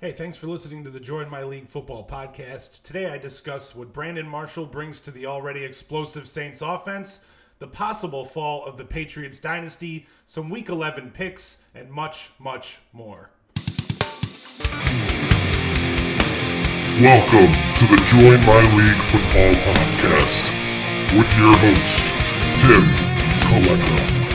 Hey, thanks for listening to the Join My League Football podcast. Today I discuss what Brandon Marshall brings to the already explosive Saints offense, the possible fall of the Patriots dynasty, some Week 11 picks, and much, much more. Welcome to the Join My League Football Podcast with your host, Tim Coletta.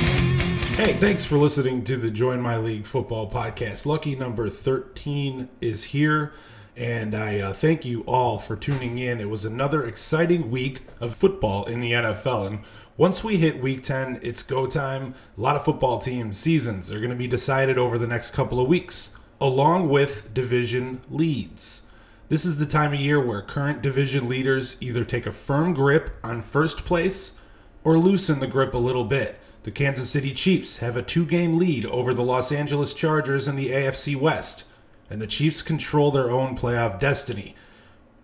Hey, thanks for listening to the Join My League Football Podcast. Lucky number 13 is here, and I uh, thank you all for tuning in. It was another exciting week of football in the NFL, and once we hit week 10, it's go time. A lot of football teams' seasons are going to be decided over the next couple of weeks, along with division leads. This is the time of year where current division leaders either take a firm grip on first place or loosen the grip a little bit. The Kansas City Chiefs have a two game lead over the Los Angeles Chargers in the AFC West, and the Chiefs control their own playoff destiny.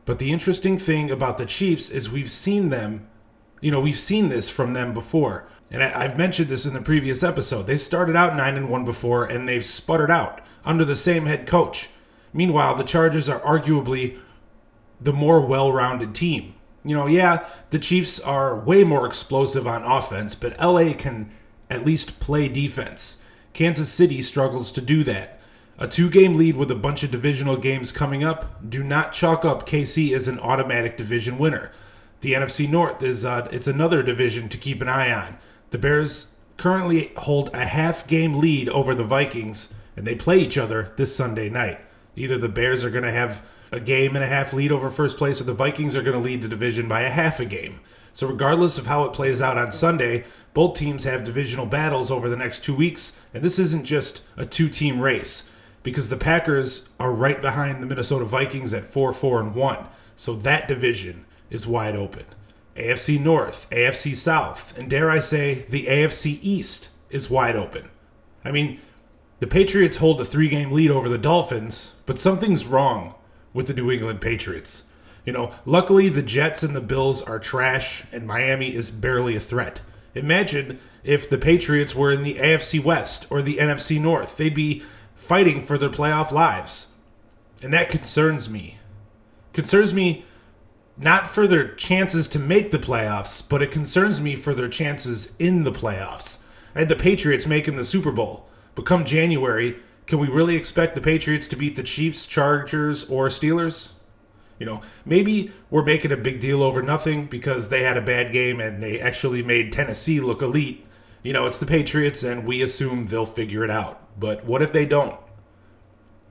But the interesting thing about the Chiefs is we've seen them, you know, we've seen this from them before. And I, have mentioned this in the previous episode. They started out 9 and 1 before, and they've sputtered out under the same head coach. Meanwhile, the Chargers are arguably the more well rounded team. You know, yeah, the Chiefs are way more explosive on offense, but LA can at least play defense. Kansas City struggles to do that. A two game lead with a bunch of divisional games coming up, do not chalk up KC as an automatic division winner. The NFC North is uh, it's another division to keep an eye on. The Bears currently hold a half game lead over the Vikings, and they play each other this Sunday night. Either the Bears are going to have a game and a half lead over first place, or the Vikings are going to lead the division by a half a game. So, regardless of how it plays out on Sunday, both teams have divisional battles over the next two weeks, and this isn't just a two team race because the Packers are right behind the Minnesota Vikings at 4 4 and 1. So, that division is wide open. AFC North, AFC South, and dare I say, the AFC East is wide open. I mean, the Patriots hold a three game lead over the Dolphins, but something's wrong with the New England Patriots. You know, luckily the Jets and the Bills are trash and Miami is barely a threat. Imagine if the Patriots were in the AFC West or the NFC North. They'd be fighting for their playoff lives. And that concerns me. Concerns me not for their chances to make the playoffs, but it concerns me for their chances in the playoffs. I had the Patriots making the Super Bowl, but come January, can we really expect the Patriots to beat the Chiefs, Chargers, or Steelers? You know, maybe we're making a big deal over nothing because they had a bad game and they actually made Tennessee look elite. You know, it's the Patriots and we assume they'll figure it out. But what if they don't?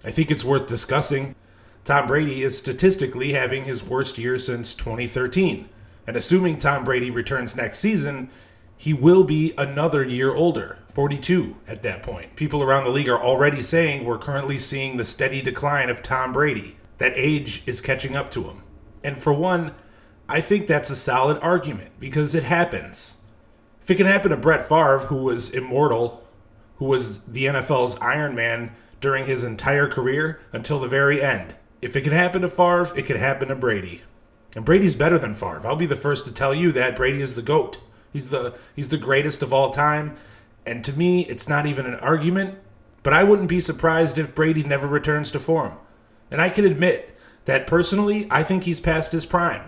I think it's worth discussing. Tom Brady is statistically having his worst year since 2013. And assuming Tom Brady returns next season, he will be another year older, 42 at that point. People around the league are already saying we're currently seeing the steady decline of Tom Brady. That age is catching up to him. And for one, I think that's a solid argument because it happens. If it can happen to Brett Favre, who was immortal, who was the NFL's Iron Man during his entire career until the very end, if it can happen to Favre, it can happen to Brady. And Brady's better than Favre. I'll be the first to tell you that Brady is the GOAT. He's the he's the greatest of all time, and to me, it's not even an argument. But I wouldn't be surprised if Brady never returns to form. And I can admit that personally, I think he's past his prime.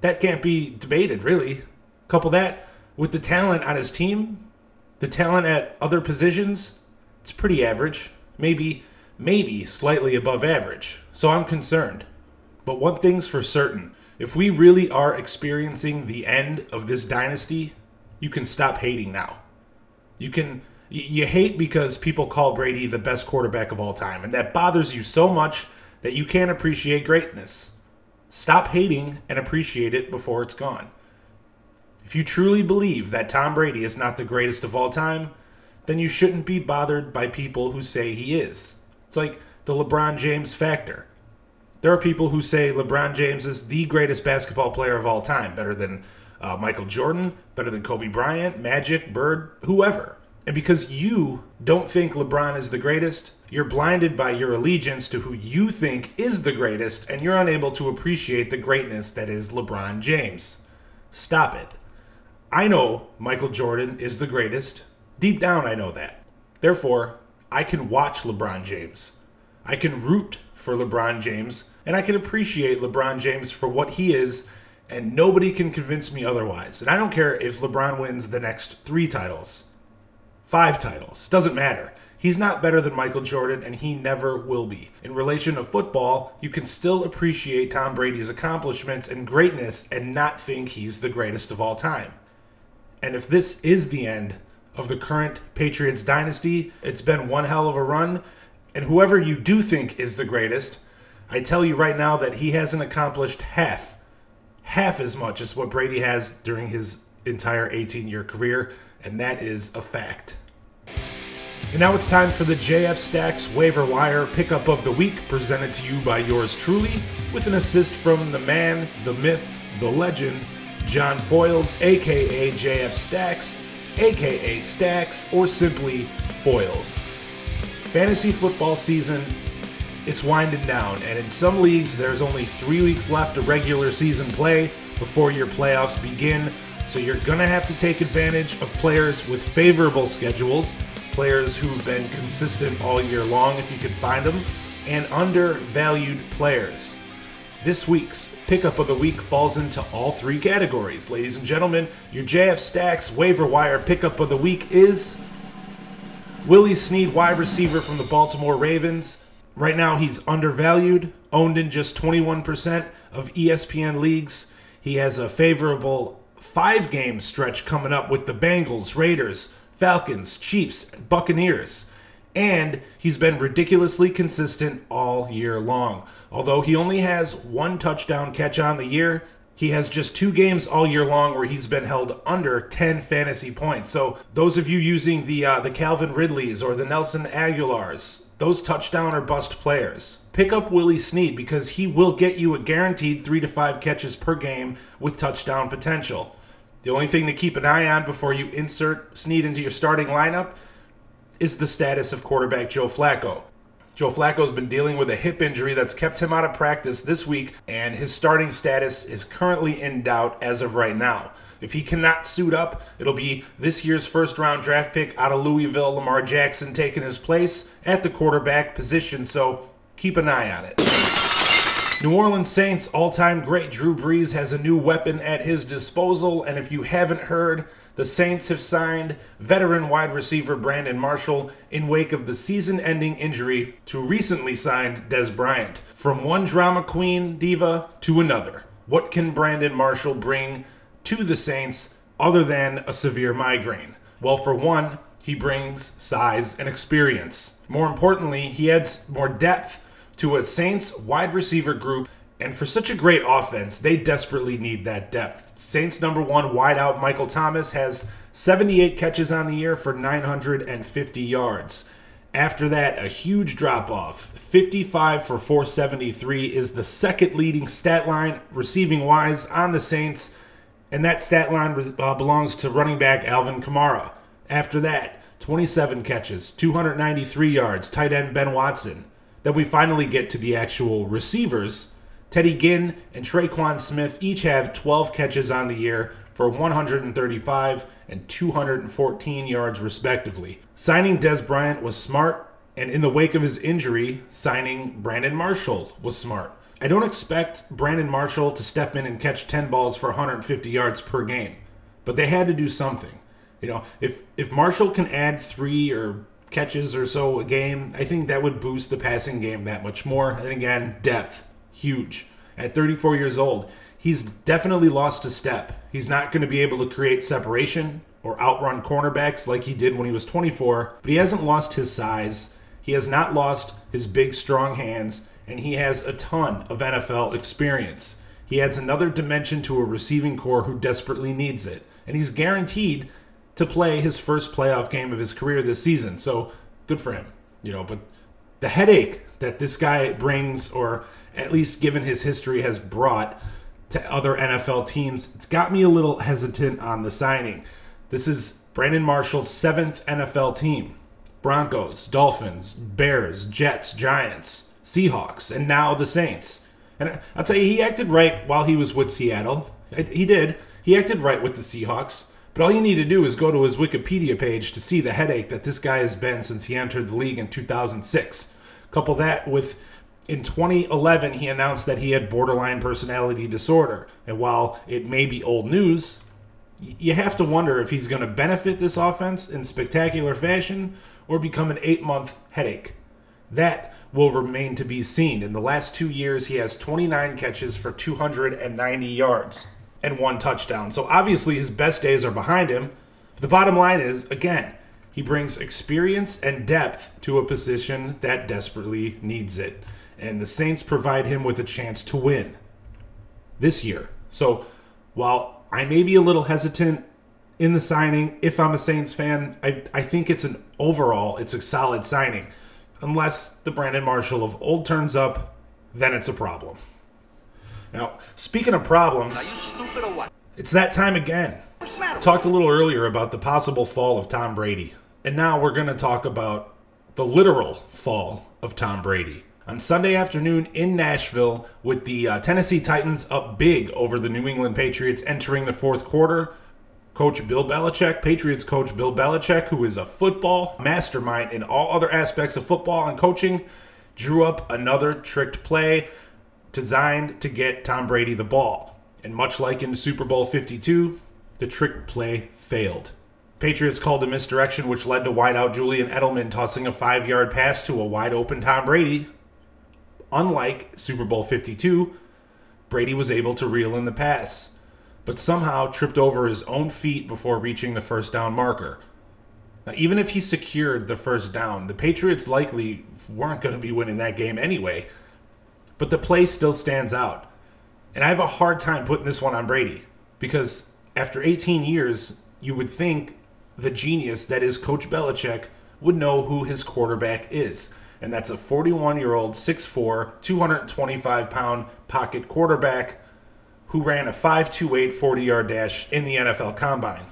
That can't be debated, really. Couple that with the talent on his team, the talent at other positions, it's pretty average. Maybe, maybe slightly above average. So I'm concerned. But one thing's for certain if we really are experiencing the end of this dynasty, you can stop hating now. You can you hate because people call Brady the best quarterback of all time and that bothers you so much that you can't appreciate greatness. Stop hating and appreciate it before it's gone. If you truly believe that Tom Brady is not the greatest of all time, then you shouldn't be bothered by people who say he is. It's like the LeBron James factor. There are people who say LeBron James is the greatest basketball player of all time, better than uh, Michael Jordan, better than Kobe Bryant, Magic, Bird, whoever. And because you don't think LeBron is the greatest, you're blinded by your allegiance to who you think is the greatest, and you're unable to appreciate the greatness that is LeBron James. Stop it. I know Michael Jordan is the greatest. Deep down, I know that. Therefore, I can watch LeBron James. I can root for LeBron James, and I can appreciate LeBron James for what he is, and nobody can convince me otherwise. And I don't care if LeBron wins the next three titles, five titles, doesn't matter. He's not better than Michael Jordan, and he never will be. In relation to football, you can still appreciate Tom Brady's accomplishments and greatness and not think he's the greatest of all time. And if this is the end of the current Patriots dynasty, it's been one hell of a run. And whoever you do think is the greatest, I tell you right now that he hasn't accomplished half, half as much as what Brady has during his entire 18 year career. And that is a fact. And now it's time for the JF Stacks waiver wire pickup of the week, presented to you by yours truly, with an assist from the man, the myth, the legend, John Foyles, aka JF Stacks, aka Stacks, or simply Foyles. Fantasy football season, it's winding down, and in some leagues, there's only three weeks left of regular season play before your playoffs begin. So you're gonna have to take advantage of players with favorable schedules players who've been consistent all year long if you can find them, and undervalued players. This week's pickup of the week falls into all three categories. Ladies and gentlemen, your JF Stacks waiver wire pickup of the week is Willie Snead, wide receiver from the Baltimore Ravens. Right now, he's undervalued, owned in just 21% of ESPN leagues. He has a favorable five game stretch coming up with the Bengals, Raiders, Falcons, Chiefs, Buccaneers. And he's been ridiculously consistent all year long. Although he only has one touchdown catch on the year, he has just two games all year long where he's been held under 10 fantasy points. So those of you using the uh, the Calvin Ridleys or the Nelson Agholors, those touchdown or bust players, pick up Willie Snead because he will get you a guaranteed three to five catches per game with touchdown potential. The only thing to keep an eye on before you insert Snead into your starting lineup is the status of quarterback Joe Flacco. Joe Flacco's been dealing with a hip injury that's kept him out of practice this week, and his starting status is currently in doubt as of right now. If he cannot suit up, it'll be this year's first round draft pick out of Louisville, Lamar Jackson, taking his place at the quarterback position, so keep an eye on it. New Orleans Saints all time great Drew Brees has a new weapon at his disposal, and if you haven't heard, the Saints have signed veteran wide receiver Brandon Marshall in wake of the season ending injury to recently signed Dez Bryant. From one drama queen diva to another, what can Brandon Marshall bring to the Saints other than a severe migraine? Well, for one, he brings size and experience. More importantly, he adds more depth to a Saints wide receiver group. And for such a great offense, they desperately need that depth. Saints number one wideout Michael Thomas has 78 catches on the year for 950 yards. After that, a huge drop off. 55 for 473 is the second leading stat line receiving wise on the Saints, and that stat line uh, belongs to running back Alvin Kamara. After that, 27 catches, 293 yards, tight end Ben Watson. Then we finally get to the actual receivers. Teddy Ginn and Tre'Quan Smith each have 12 catches on the year for 135 and 214 yards, respectively. Signing Dez Bryant was smart, and in the wake of his injury, signing Brandon Marshall was smart. I don't expect Brandon Marshall to step in and catch 10 balls for 150 yards per game, but they had to do something. You know, if if Marshall can add three or catches or so a game, I think that would boost the passing game that much more. And again, depth, huge. At 34 years old, he's definitely lost a step. He's not going to be able to create separation or outrun cornerbacks like he did when he was 24, but he hasn't lost his size. He has not lost his big, strong hands, and he has a ton of NFL experience. He adds another dimension to a receiving corps who desperately needs it, and he's guaranteed to play his first playoff game of his career this season. So good for him, you know. But the headache that this guy brings, or at least given his history, has brought to other NFL teams, it's got me a little hesitant on the signing. This is Brandon Marshall's seventh NFL team Broncos, Dolphins, Bears, Jets, Giants, Seahawks, and now the Saints. And I'll tell you, he acted right while he was with Seattle. He did. He acted right with the Seahawks. But all you need to do is go to his Wikipedia page to see the headache that this guy has been since he entered the league in 2006. Couple that with in 2011, he announced that he had borderline personality disorder. And while it may be old news, you have to wonder if he's going to benefit this offense in spectacular fashion or become an eight month headache. That will remain to be seen. In the last two years, he has 29 catches for 290 yards and one touchdown. So obviously, his best days are behind him. But The bottom line is, again, he brings experience and depth to a position that desperately needs it. And the Saints provide him with a chance to win this year. So while I may be a little hesitant in the signing, if I'm a Saints fan, I, I think it's an overall, it's a solid signing. Unless the Brandon Marshall of old turns up, then it's a problem. Now, speaking of problems, it's that time again. Talked a little earlier about the possible fall of Tom Brady. And now we're going to talk about the literal fall of Tom Brady. On Sunday afternoon in Nashville, with the uh, Tennessee Titans up big over the New England Patriots entering the fourth quarter, Coach Bill Belichick, Patriots coach Bill Belichick, who is a football mastermind in all other aspects of football and coaching, drew up another tricked play designed to get Tom Brady the ball. And much like in Super Bowl 52, the trick play failed. Patriots called a misdirection, which led to wideout Julian Edelman tossing a five yard pass to a wide open Tom Brady. Unlike Super Bowl 52, Brady was able to reel in the pass but somehow tripped over his own feet before reaching the first down marker. Now, even if he secured the first down, the Patriots likely weren't going to be winning that game anyway. But the play still stands out. And I have a hard time putting this one on Brady because after 18 years, you would think the genius that is Coach Belichick would know who his quarterback is. And that's a 41 year old, 6'4, 225 pound pocket quarterback who ran a 5.28 40 yard dash in the NFL Combine.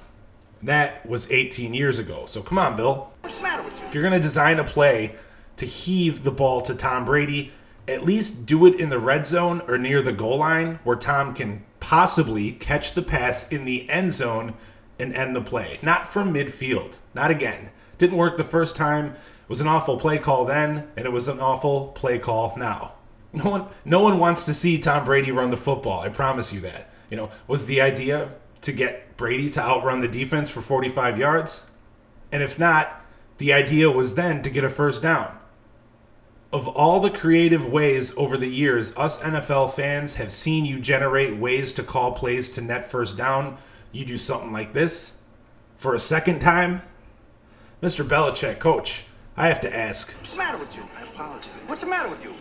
That was 18 years ago. So come on, Bill. What's the matter with you? If you're going to design a play to heave the ball to Tom Brady, at least do it in the red zone or near the goal line where Tom can possibly catch the pass in the end zone and end the play. Not from midfield. Not again. Didn't work the first time. It was an awful play call then, and it was an awful play call now. No one, no one wants to see Tom Brady run the football. I promise you that. You know, was the idea to get Brady to outrun the defense for 45 yards? And if not, the idea was then to get a first down. Of all the creative ways over the years us NFL fans have seen you generate ways to call plays to net first down, you do something like this for a second time? Mr. Belichick, coach, I have to ask. What's the matter with you? I apologize. What's the matter with you?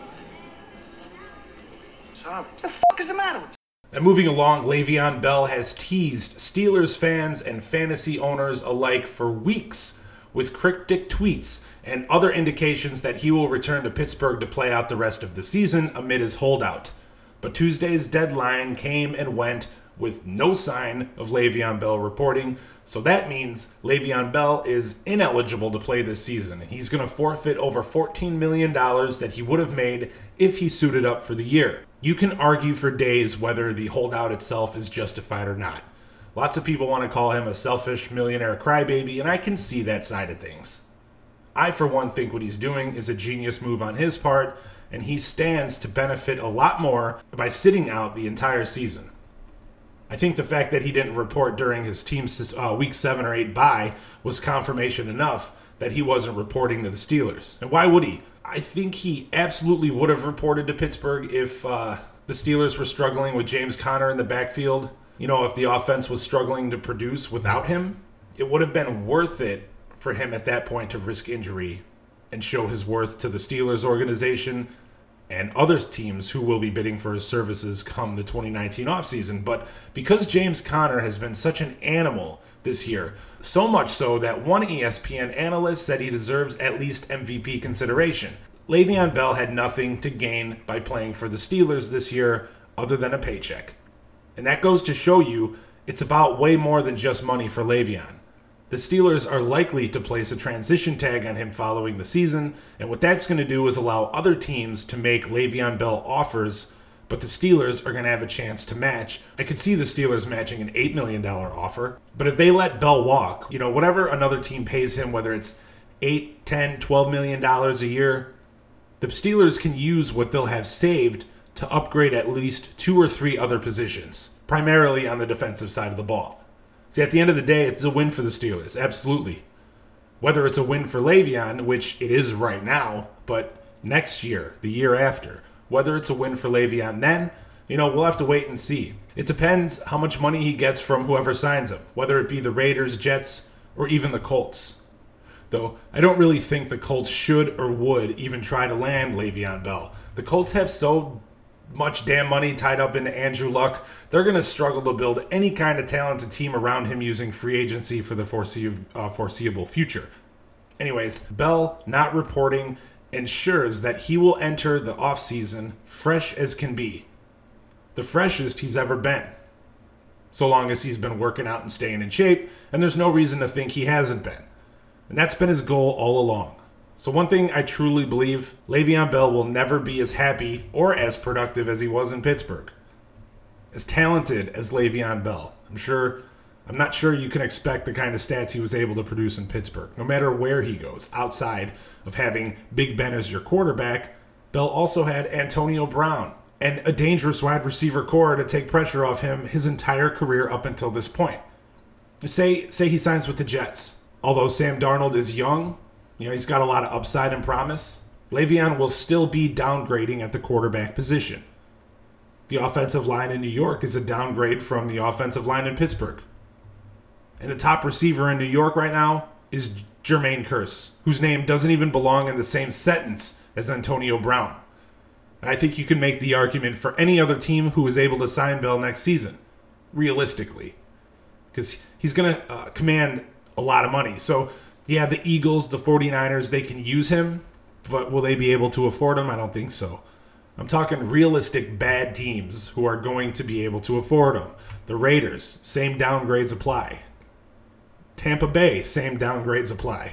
Sorry. What the fuck is the matter with you? And moving along, Le'Veon Bell has teased Steelers fans and fantasy owners alike for weeks with cryptic tweets and other indications that he will return to Pittsburgh to play out the rest of the season amid his holdout. But Tuesday's deadline came and went with no sign of Le'Veon Bell reporting, so that means Le'Veon Bell is ineligible to play this season, and he's going to forfeit over $14 million that he would have made if he suited up for the year. You can argue for days whether the holdout itself is justified or not. Lots of people want to call him a selfish millionaire crybaby, and I can see that side of things. I, for one, think what he's doing is a genius move on his part, and he stands to benefit a lot more by sitting out the entire season. I think the fact that he didn't report during his team's uh, week seven or eight bye was confirmation enough that he wasn't reporting to the Steelers. And why would he? I think he absolutely would have reported to Pittsburgh if uh, the Steelers were struggling with James Conner in the backfield. You know, if the offense was struggling to produce without him, it would have been worth it for him at that point to risk injury and show his worth to the Steelers organization and other teams who will be bidding for his services come the 2019 offseason. But because James Conner has been such an animal this year, so much so that one ESPN analyst said he deserves at least MVP consideration. Le'Veon Bell had nothing to gain by playing for the Steelers this year other than a paycheck. And that goes to show you it's about way more than just money for Le'Veon. The Steelers are likely to place a transition tag on him following the season, and what that's going to do is allow other teams to make Le'Veon Bell offers, but the Steelers are going to have a chance to match. I could see the Steelers matching an $8 million offer, but if they let Bell walk, you know, whatever another team pays him, whether it's 8, 10, 12 million dollars a year, the Steelers can use what they'll have saved to upgrade at least two or three other positions, primarily on the defensive side of the ball. See, at the end of the day, it's a win for the Steelers, absolutely. Whether it's a win for Le'Veon, which it is right now, but next year, the year after, whether it's a win for Le'Veon then, you know, we'll have to wait and see. It depends how much money he gets from whoever signs him, whether it be the Raiders, Jets, or even the Colts. Though I don't really think the Colts should or would even try to land Le'Veon Bell. The Colts have so much damn money tied up into Andrew Luck, they're going to struggle to build any kind of talented team around him using free agency for the foreseeable, uh, foreseeable future. Anyways, Bell not reporting ensures that he will enter the offseason fresh as can be. The freshest he's ever been. So long as he's been working out and staying in shape, and there's no reason to think he hasn't been. And that's been his goal all along. So, one thing I truly believe Le'Veon Bell will never be as happy or as productive as he was in Pittsburgh. As talented as Le'Veon Bell, I'm sure, I'm not sure you can expect the kind of stats he was able to produce in Pittsburgh, no matter where he goes. Outside of having Big Ben as your quarterback, Bell also had Antonio Brown and a dangerous wide receiver corps to take pressure off him his entire career up until this point. Say, say he signs with the Jets. Although Sam Darnold is young, you know, he's got a lot of upside and promise. Le'Veon will still be downgrading at the quarterback position. The offensive line in New York is a downgrade from the offensive line in Pittsburgh. And the top receiver in New York right now is Jermaine Kearse, whose name doesn't even belong in the same sentence as Antonio Brown. I think you can make the argument for any other team who is able to sign Bell next season, realistically, because he's going to uh, command a lot of money. So yeah, the Eagles, the 49ers, they can use him, but will they be able to afford him? I don't think so. I'm talking realistic bad teams who are going to be able to afford him. The Raiders, same downgrades apply. Tampa Bay, same downgrades apply.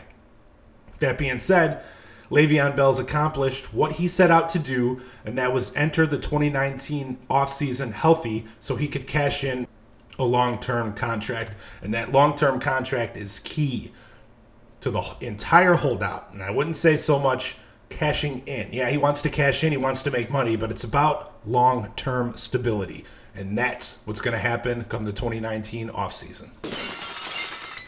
That being said, Le'Veon Bell's accomplished what he set out to do, and that was enter the 2019 offseason healthy so he could cash in a long term contract. And that long term contract is key to the entire holdout. And I wouldn't say so much cashing in. Yeah, he wants to cash in, he wants to make money, but it's about long term stability. And that's what's going to happen come the 2019 offseason.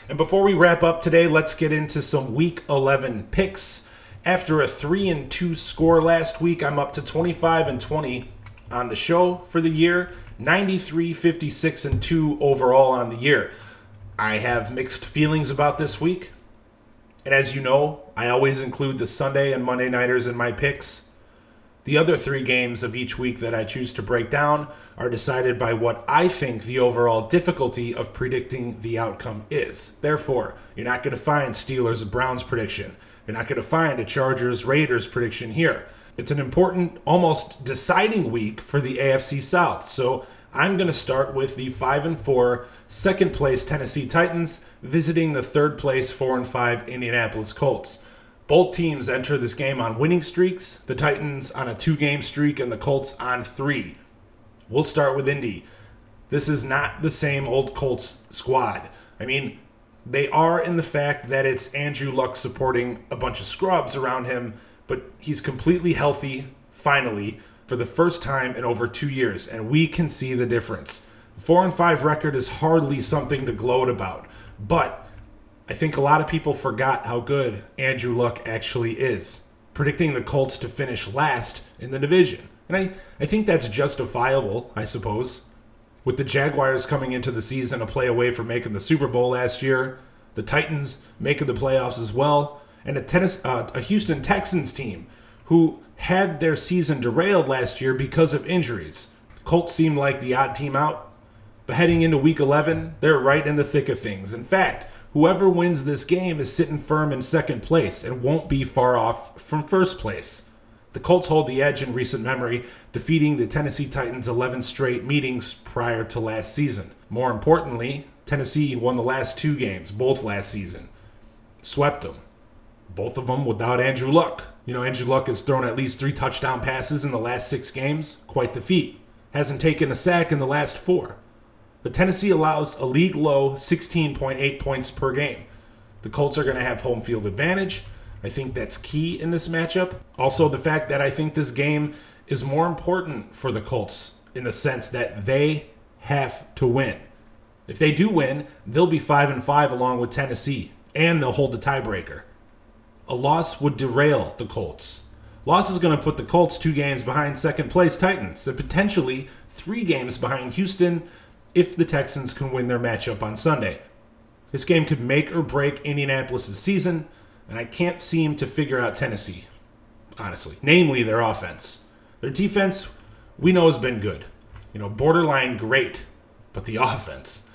And before we wrap up today, let's get into some week 11 picks. After a 3 and 2 score last week, I'm up to 25 and 20 on the show for the year, 93 56 and 2 overall on the year. I have mixed feelings about this week. And as you know, I always include the Sunday and Monday Nighters in my picks. The other three games of each week that I choose to break down are decided by what I think the overall difficulty of predicting the outcome is. Therefore, you're not going to find Steelers Browns prediction. You're not going to find a Chargers Raiders prediction here. It's an important, almost deciding week for the AFC South. So I'm going to start with the 5 and 4 second place Tennessee Titans visiting the third place 4 and 5 Indianapolis Colts. Both teams enter this game on winning streaks, the Titans on a two game streak, and the Colts on three. We'll start with Indy. This is not the same old Colts squad. I mean, they are in the fact that it's Andrew Luck supporting a bunch of scrubs around him, but he's completely healthy, finally, for the first time in over two years, and we can see the difference. Four and five record is hardly something to gloat about, but I think a lot of people forgot how good Andrew Luck actually is, predicting the Colts to finish last in the division. And I, I think that's justifiable, I suppose. With the Jaguars coming into the season a play away from making the Super Bowl last year, the Titans making the playoffs as well, and a, tennis, uh, a Houston Texans team who had their season derailed last year because of injuries. Colts seemed like the odd team out, but heading into week 11, they're right in the thick of things. In fact, whoever wins this game is sitting firm in second place and won't be far off from first place. The Colts hold the edge in recent memory, defeating the Tennessee Titans 11 straight meetings prior to last season. More importantly, Tennessee won the last two games, both last season. Swept them. Both of them without Andrew Luck. You know, Andrew Luck has thrown at least three touchdown passes in the last six games. Quite the feat. Hasn't taken a sack in the last four. But Tennessee allows a league low 16.8 points per game. The Colts are going to have home field advantage. I think that's key in this matchup. Also, the fact that I think this game is more important for the Colts in the sense that they have to win. If they do win, they'll be 5 and 5 along with Tennessee and they'll hold the tiebreaker. A loss would derail the Colts. Loss is going to put the Colts 2 games behind second place Titans and potentially 3 games behind Houston if the Texans can win their matchup on Sunday. This game could make or break Indianapolis' season, and I can't seem to figure out Tennessee, honestly. Namely, their offense. Their defense, we know, has been good. You know, borderline great, but the offense.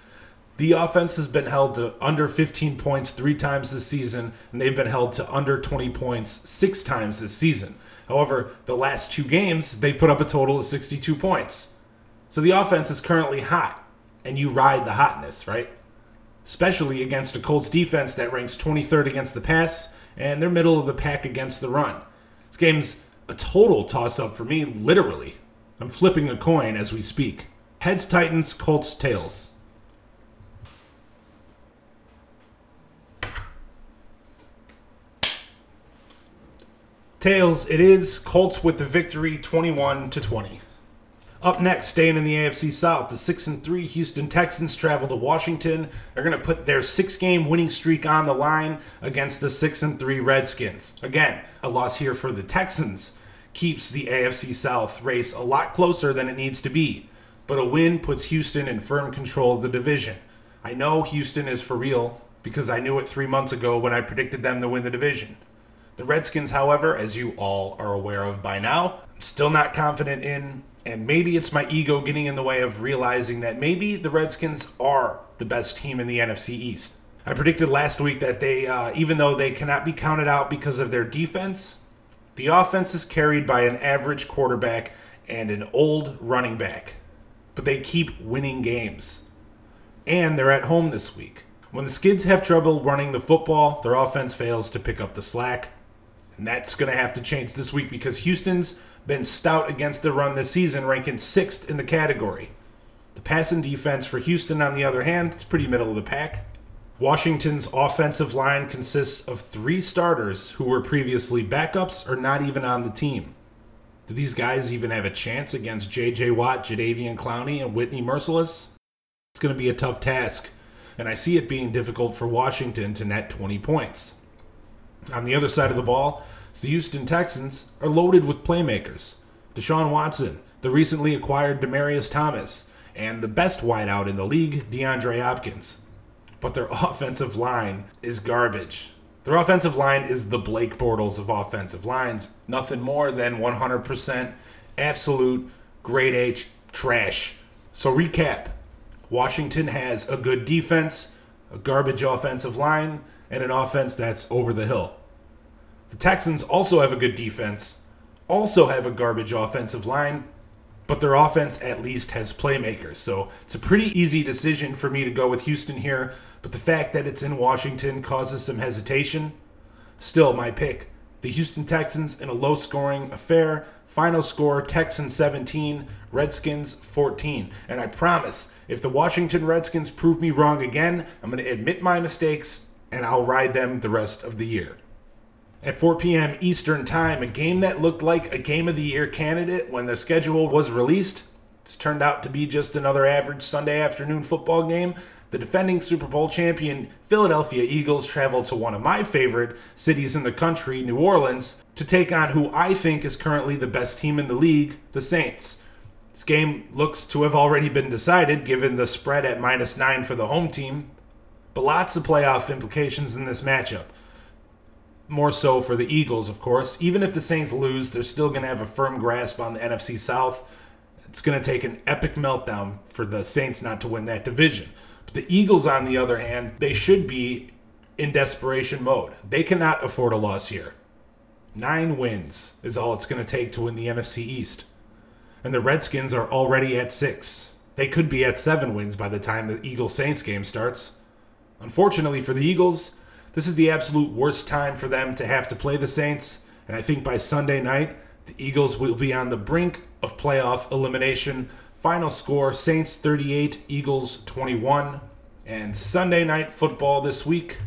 The offense has been held to under 15 points three times this season, and they've been held to under 20 points six times this season. However, the last two games, they've put up a total of 62 points. So the offense is currently hot, and you ride the hotness, right? Especially against a Colts defense that ranks 23rd against the pass, and they're middle of the pack against the run. This game's a total toss up for me, literally. I'm flipping a coin as we speak. Heads Titans, Colts tails. Tails, it is Colts with the victory 21 to 20. Up next, staying in the AFC South, the 6 and 3 Houston Texans travel to Washington. They're going to put their 6-game winning streak on the line against the 6 and 3 Redskins. Again, a loss here for the Texans keeps the AFC South race a lot closer than it needs to be. But a win puts Houston in firm control of the division. I know Houston is for real because I knew it 3 months ago when I predicted them to win the division. The Redskins, however, as you all are aware of by now, I'm still not confident in, and maybe it's my ego getting in the way of realizing that maybe the Redskins are the best team in the NFC East. I predicted last week that they, uh, even though they cannot be counted out because of their defense, the offense is carried by an average quarterback and an old running back. But they keep winning games. And they're at home this week. When the Skids have trouble running the football, their offense fails to pick up the slack. And that's going to have to change this week because Houston's been stout against the run this season, ranking sixth in the category. The passing defense for Houston, on the other hand, it's pretty middle of the pack. Washington's offensive line consists of three starters who were previously backups or not even on the team. Do these guys even have a chance against J.J. Watt, Jadeveon Clowney, and Whitney Mercilus? It's going to be a tough task, and I see it being difficult for Washington to net 20 points. On the other side of the ball, the Houston Texans are loaded with playmakers. Deshaun Watson, the recently acquired Demaryius Thomas, and the best wideout in the league, DeAndre Hopkins. But their offensive line is garbage. Their offensive line is the Blake Bortles of offensive lines. Nothing more than 100% absolute grade H trash. So, recap Washington has a good defense, a garbage offensive line, and an offense that's over the hill. The Texans also have a good defense, also have a garbage offensive line, but their offense at least has playmakers. So it's a pretty easy decision for me to go with Houston here, but the fact that it's in Washington causes some hesitation. Still, my pick the Houston Texans in a low scoring affair. Final score Texans 17, Redskins 14. And I promise, if the Washington Redskins prove me wrong again, I'm going to admit my mistakes and I'll ride them the rest of the year. At 4 p.m. Eastern Time, a game that looked like a Game of the Year candidate when the schedule was released, it's turned out to be just another average Sunday afternoon football game. The defending Super Bowl champion Philadelphia Eagles travel to one of my favorite cities in the country, New Orleans, to take on who I think is currently the best team in the league, the Saints. This game looks to have already been decided given the spread at minus nine for the home team, but lots of playoff implications in this matchup. More so for the Eagles, of course. Even if the Saints lose, they're still going to have a firm grasp on the NFC South. It's going to take an epic meltdown for the Saints not to win that division. But the Eagles, on the other hand, they should be in desperation mode. They cannot afford a loss here. Nine wins is all it's going to take to win the NFC East. And the Redskins are already at six. They could be at seven wins by the time the Eagles Saints game starts. Unfortunately for the Eagles, this is the absolute worst time for them to have to play the Saints. And I think by Sunday night, the Eagles will be on the brink of playoff elimination. Final score Saints 38, Eagles 21. And Sunday night football this week,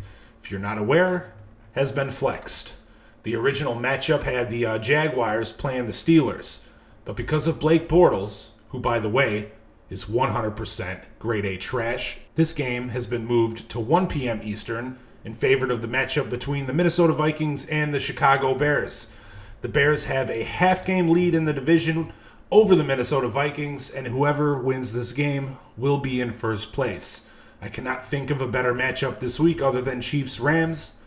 if you're not aware, has been flexed. The original matchup had the uh, Jaguars playing the Steelers. But because of Blake Bortles, who, by the way, is 100% grade A trash, this game has been moved to 1 p.m. Eastern in favor of the matchup between the Minnesota Vikings and the Chicago Bears. The Bears have a half game lead in the division over the Minnesota Vikings, and whoever wins this game will be in first place. I cannot think of a better matchup this week other than Chiefs Rams.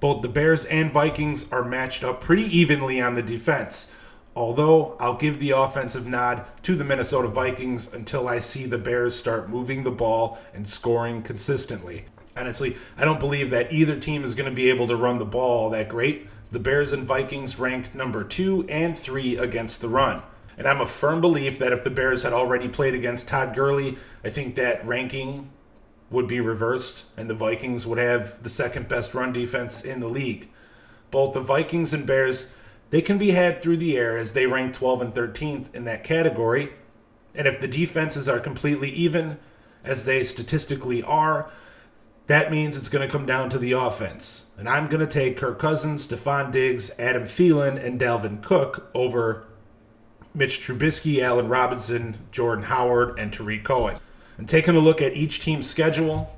Both the Bears and Vikings are matched up pretty evenly on the defense. Although I'll give the offensive nod to the Minnesota Vikings until I see the Bears start moving the ball and scoring consistently. Honestly, I don't believe that either team is going to be able to run the ball that great. The Bears and Vikings ranked number two and three against the run. And I'm a firm belief that if the Bears had already played against Todd Gurley, I think that ranking would be reversed and the Vikings would have the second best run defense in the league. Both the Vikings and Bears, they can be had through the air as they rank 12 and 13th in that category. And if the defenses are completely even, as they statistically are, that means it's going to come down to the offense. And I'm going to take Kirk Cousins, Stefon Diggs, Adam Thielen, and Dalvin Cook over Mitch Trubisky, Allen Robinson, Jordan Howard, and Tarik Cohen. And taking a look at each team's schedule,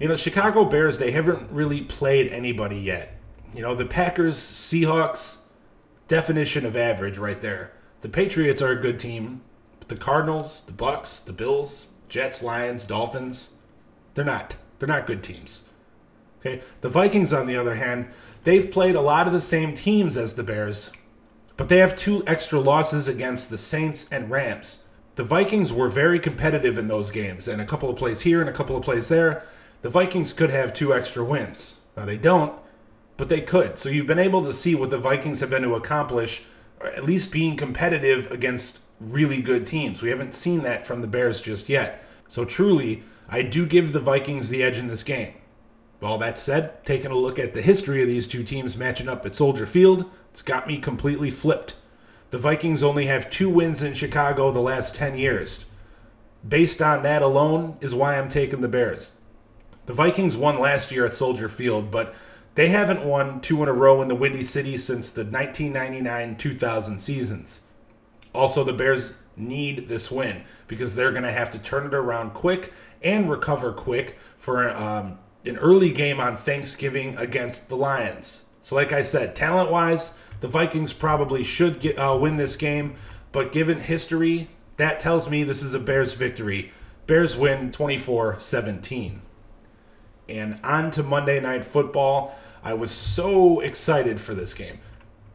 you know, Chicago Bears, they haven't really played anybody yet. You know, the Packers, Seahawks, definition of average right there. The Patriots are a good team, but the Cardinals, the Bucks, the Bills, Jets, Lions, Dolphins, they're not. They're not good teams. Okay? The Vikings on the other hand, they've played a lot of the same teams as the Bears, but they have two extra losses against the Saints and Rams. The Vikings were very competitive in those games, and a couple of plays here and a couple of plays there. The Vikings could have two extra wins. Now they don't, but they could. So you've been able to see what the Vikings have been to accomplish, or at least being competitive against really good teams. We haven't seen that from the Bears just yet. So truly, I do give the Vikings the edge in this game. All that said, taking a look at the history of these two teams matching up at Soldier Field, it's got me completely flipped. The Vikings only have two wins in Chicago the last 10 years. Based on that alone, is why I'm taking the Bears. The Vikings won last year at Soldier Field, but they haven't won two in a row in the Windy City since the 1999 2000 seasons. Also, the Bears need this win because they're going to have to turn it around quick and recover quick for um, an early game on Thanksgiving against the Lions. So, like I said, talent wise, the Vikings probably should get, uh, win this game, but given history, that tells me this is a Bears victory. Bears win 24 17. And on to Monday Night Football. I was so excited for this game.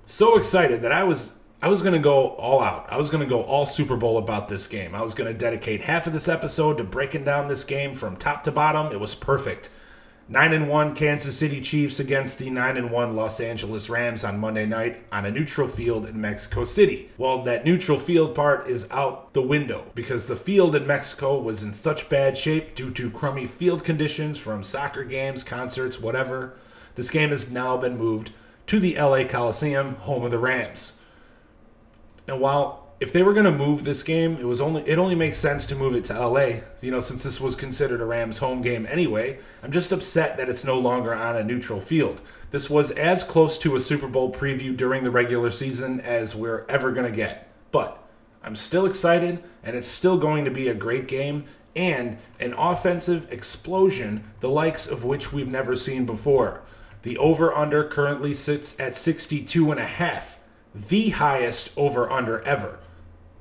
So excited that I was I was going to go all out. I was going to go all Super Bowl about this game. I was going to dedicate half of this episode to breaking down this game from top to bottom. It was perfect. 9 and 1 Kansas City Chiefs against the 9 and 1 Los Angeles Rams on Monday night on a neutral field in Mexico City. Well, that neutral field part is out the window because the field in Mexico was in such bad shape due to crummy field conditions from soccer games, concerts, whatever. This game has now been moved to the LA Coliseum, home of the Rams. And while if they were going to move this game, it was only it only makes sense to move it to LA, you know, since this was considered a Rams home game anyway. I'm just upset that it's no longer on a neutral field. This was as close to a Super Bowl preview during the regular season as we're ever going to get. But I'm still excited and it's still going to be a great game and an offensive explosion the likes of which we've never seen before. The over under currently sits at 62 and a half, the highest over under ever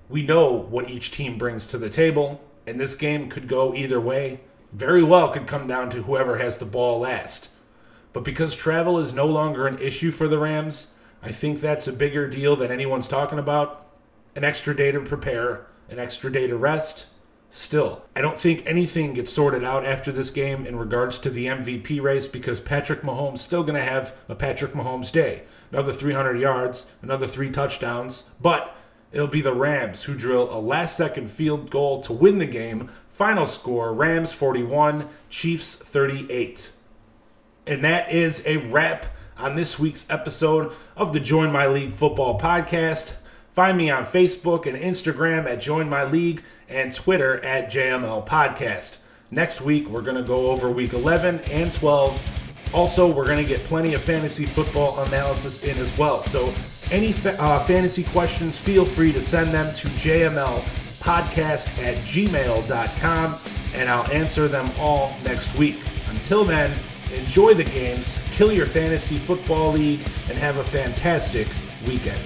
we know what each team brings to the table, and this game could go either way. Very well could come down to whoever has the ball last. But because travel is no longer an issue for the Rams, I think that's a bigger deal than anyone's talking about. An extra day to prepare, an extra day to rest. Still, I don't think anything gets sorted out after this game in regards to the MVP race because Patrick Mahomes still going to have a Patrick Mahomes day. Another 300 yards, another three touchdowns, but It'll be the Rams who drill a last second field goal to win the game. Final score Rams 41, Chiefs 38. And that is a wrap on this week's episode of the Join My League Football Podcast. Find me on Facebook and Instagram at Join My League and Twitter at JML Podcast. Next week, we're going to go over week 11 and 12 Also, we're going to get plenty of fantasy football analysis in as well. So, any fa- uh, fantasy questions, feel free to send them to jmlpodcast at gmail.com, and I'll answer them all next week. Until then, enjoy the games, kill your fantasy football league, and have a fantastic weekend.